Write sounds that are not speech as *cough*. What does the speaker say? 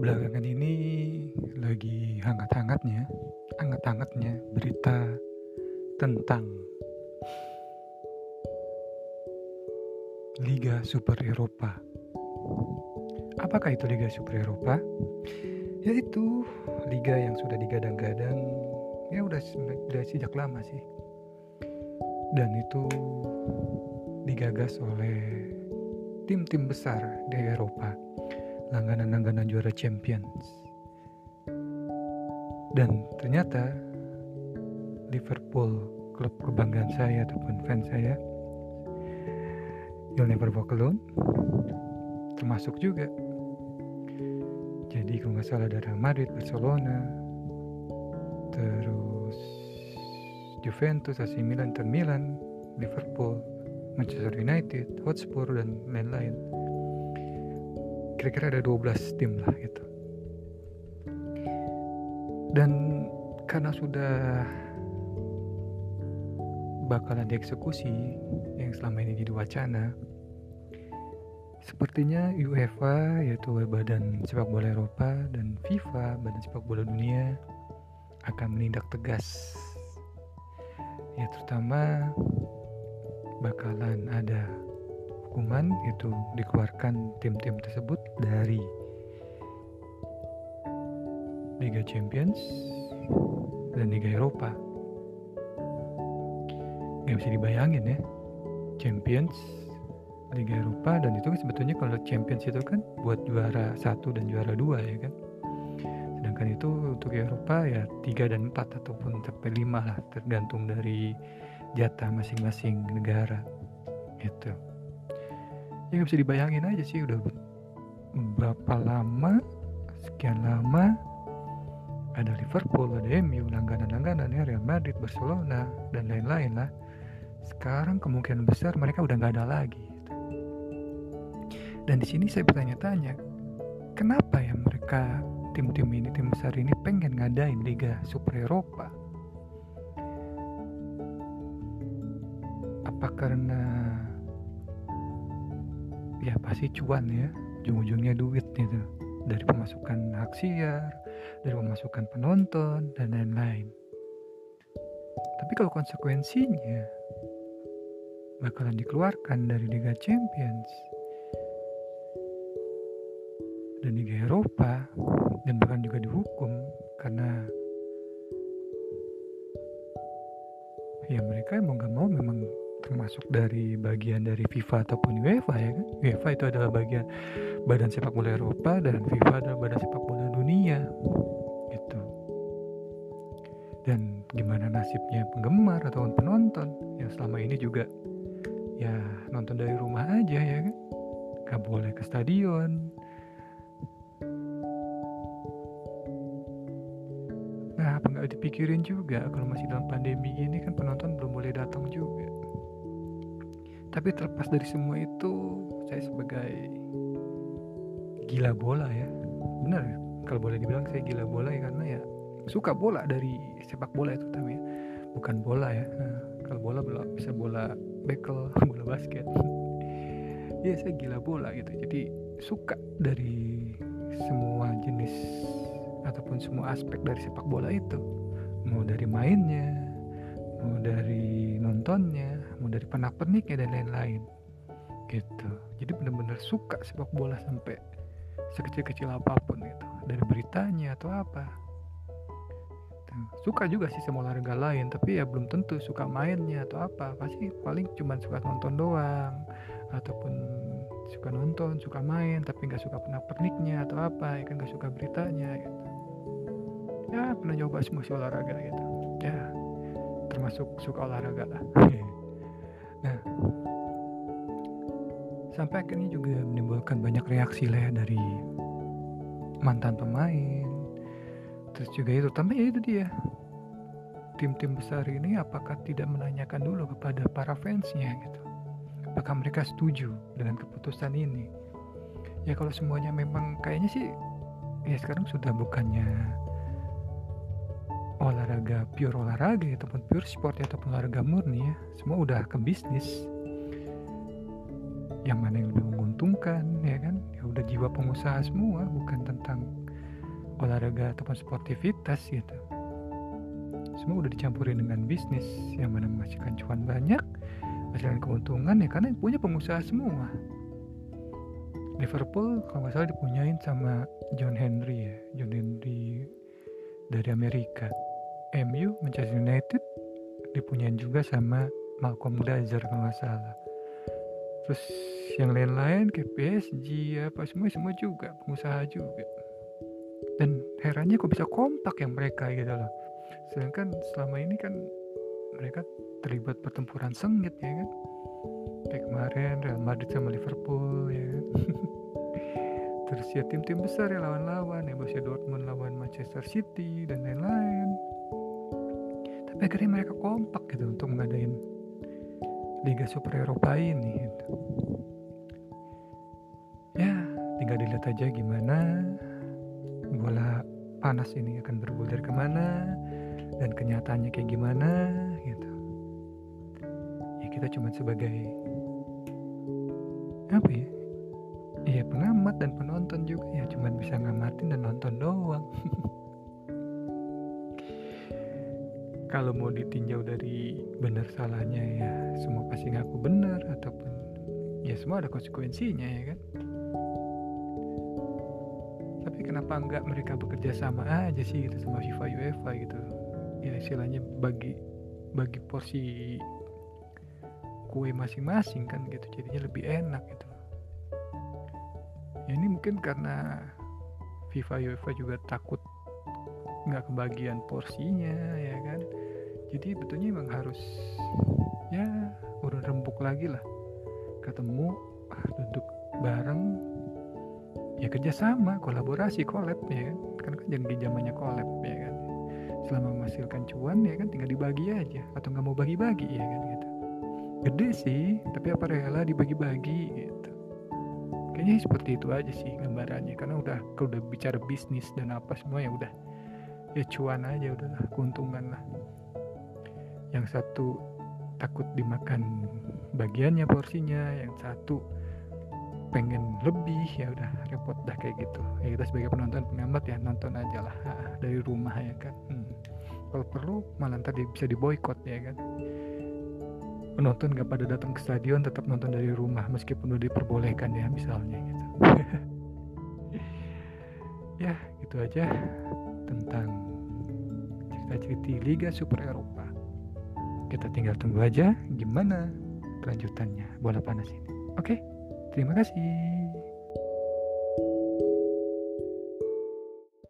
belakangan ini lagi hangat-hangatnya, hangat-hangatnya berita tentang Liga Super Eropa. Apakah itu Liga Super Eropa? Yaitu liga yang sudah digadang-gadang ya udah sudah sejak lama sih. Dan itu digagas oleh tim-tim besar di Eropa langganan-langganan juara Champions. Dan ternyata Liverpool, klub kebanggaan saya ataupun fans saya, You'll Never Walk Alone, termasuk juga. Jadi kalau nggak salah dari Madrid, Barcelona, terus Juventus, AC Milan, Inter Milan, Liverpool, Manchester United, Hotspur dan lain-lain kira-kira ada 12 tim lah gitu. Dan karena sudah bakalan dieksekusi yang selama ini jadi wacana sepertinya UEFA yaitu Badan Sepak Bola Eropa dan FIFA Badan Sepak Bola Dunia akan menindak tegas. Ya terutama bakalan ada hukuman itu dikeluarkan tim-tim tersebut dari Liga Champions dan Liga Eropa. Gak bisa dibayangin ya, Champions, Liga Eropa dan itu kan sebetulnya kalau Champions itu kan buat juara satu dan juara dua ya kan. Sedangkan itu untuk Eropa ya tiga dan empat ataupun sampai lima lah tergantung dari jatah masing-masing negara gitu ya nggak bisa dibayangin aja sih udah berapa lama sekian lama ada Liverpool, ada MU, langganan-langganan ya Real Madrid, Barcelona dan lain-lain lah. Sekarang kemungkinan besar mereka udah nggak ada lagi. Gitu. Dan di sini saya bertanya-tanya, kenapa ya mereka tim-tim ini, tim besar ini pengen ngadain Liga Super Eropa? Apa karena ya pasti cuan ya ujung-ujungnya duit gitu. Dari pemasukan hak siar dari pemasukan penonton dan lain-lain. Tapi kalau konsekuensinya bakalan dikeluarkan dari Liga Champions dan Liga Eropa dan bahkan juga dihukum karena ya mereka mau gak mau memang termasuk dari bagian dari FIFA ataupun UEFA ya kan? UEFA itu adalah bagian badan sepak bola Eropa dan FIFA adalah badan sepak bola dunia gitu. Dan gimana nasibnya penggemar ataupun penonton? Yang selama ini juga ya nonton dari rumah aja ya kan? Gak boleh ke stadion. Nah, apa nggak dipikirin juga kalau masih dalam pandemi ini kan penonton belum boleh datang juga tapi terlepas dari semua itu saya sebagai gila bola ya. Benar ya? Kalau boleh dibilang saya gila bola ya karena ya suka bola dari sepak bola itu tapi ya. Bukan bola ya. Nah, kalau bola bisa bola bekel *laughs* bola basket. *laughs* Ya saya gila bola gitu. Jadi suka dari semua jenis ataupun semua aspek dari sepak bola itu. Mau dari mainnya mau dari nontonnya mau dari pernak-perniknya dan lain-lain. Gitu. Jadi benar-benar suka sepak bola sampai sekecil-kecil apa pun gitu. Dari beritanya atau apa. Gitu. suka juga sih sama olahraga lain tapi ya belum tentu suka mainnya atau apa. Pasti paling cuma suka nonton doang ataupun suka nonton suka main tapi nggak suka pernah perniknya atau apa ya kan nggak suka beritanya gitu. Ya pernah coba semua olahraga gitu. Ya termasuk suka olahraga lah *laughs* nah sampai akhirnya juga menimbulkan banyak reaksi lah ya dari mantan pemain. Terus juga itu tapi ya itu dia. Tim-tim besar ini apakah tidak menanyakan dulu kepada para fansnya gitu? Apakah mereka setuju dengan keputusan ini? Ya kalau semuanya memang kayaknya sih ya sekarang sudah bukannya olahraga pure olahraga ya, ataupun pure sport ya, ataupun olahraga murni ya semua udah ke bisnis. Yang mana yang lebih menguntungkan ya kan? Ya udah jiwa pengusaha semua bukan tentang olahraga ataupun sportivitas gitu. Semua udah dicampurin dengan bisnis yang mana menghasilkan cuan banyak menghasilkan keuntungan ya karena punya pengusaha semua. Liverpool kalau nggak salah dipunyain sama John Henry ya John Henry dari Amerika MU Manchester United dipunyain juga sama Malcolm Glazer kalau nggak salah. Terus yang lain-lain kayak PSG apa semua semua juga pengusaha juga. Dan herannya kok bisa kompak yang mereka gitu loh. Sedangkan selama ini kan mereka terlibat pertempuran sengit ya kan? Kayak kemarin Real Madrid sama Liverpool ya kan? *laughs* Terus ya tim-tim besar ya lawan-lawan ya Borussia Dortmund lawan Manchester City dan lain-lain akhirnya mereka kompak gitu untuk mengadain Liga Super Eropa ini gitu. ya tinggal dilihat aja gimana bola panas ini akan bergulir ke mana dan kenyataannya kayak gimana gitu. Ya kita cuma sebagai apa ya? Iya pengamat dan penonton juga ya cuma bisa ngamatin dan nonton doang *laughs* kalau mau ditinjau dari benar salahnya ya semua pasti ngaku benar ataupun ya semua ada konsekuensinya ya kan? Tapi kenapa enggak mereka bekerja sama aja sih gitu sama FIFA UEFA gitu? Ya istilahnya bagi bagi porsi kue masing-masing kan gitu jadinya lebih enak gitu. Ya ini mungkin karena FIFA UEFA juga takut nggak kebagian porsinya ya kan jadi betulnya emang harus ya urun rembuk lagi lah. Ketemu ah, duduk bareng. Ya kerjasama kolaborasi collab ya kan? Kan kan zamannya collab ya kan? Selama menghasilkan cuan ya kan tinggal dibagi aja. Atau nggak mau bagi-bagi ya kan gitu. Gede sih tapi apa rela dibagi-bagi gitu. Kayaknya seperti itu aja sih gambarannya. Karena udah kalau udah bicara bisnis dan apa semua ya udah. Ya cuan aja udahlah keuntungan lah yang satu takut dimakan bagiannya porsinya. Yang satu pengen lebih ya udah repot dah kayak gitu. Ya kita sebagai penonton pengamat ya nonton aja lah dari rumah ya kan. Hmm. kalau perlu malah ntar bisa diboykot ya kan. Penonton gak pada datang ke stadion tetap nonton dari rumah meskipun udah diperbolehkan ya misalnya gitu. *laughs* Ya gitu aja tentang cerita-cerita Liga Super Eropa kita tinggal tunggu aja gimana kelanjutannya. Bola panas ini. Oke terima kasih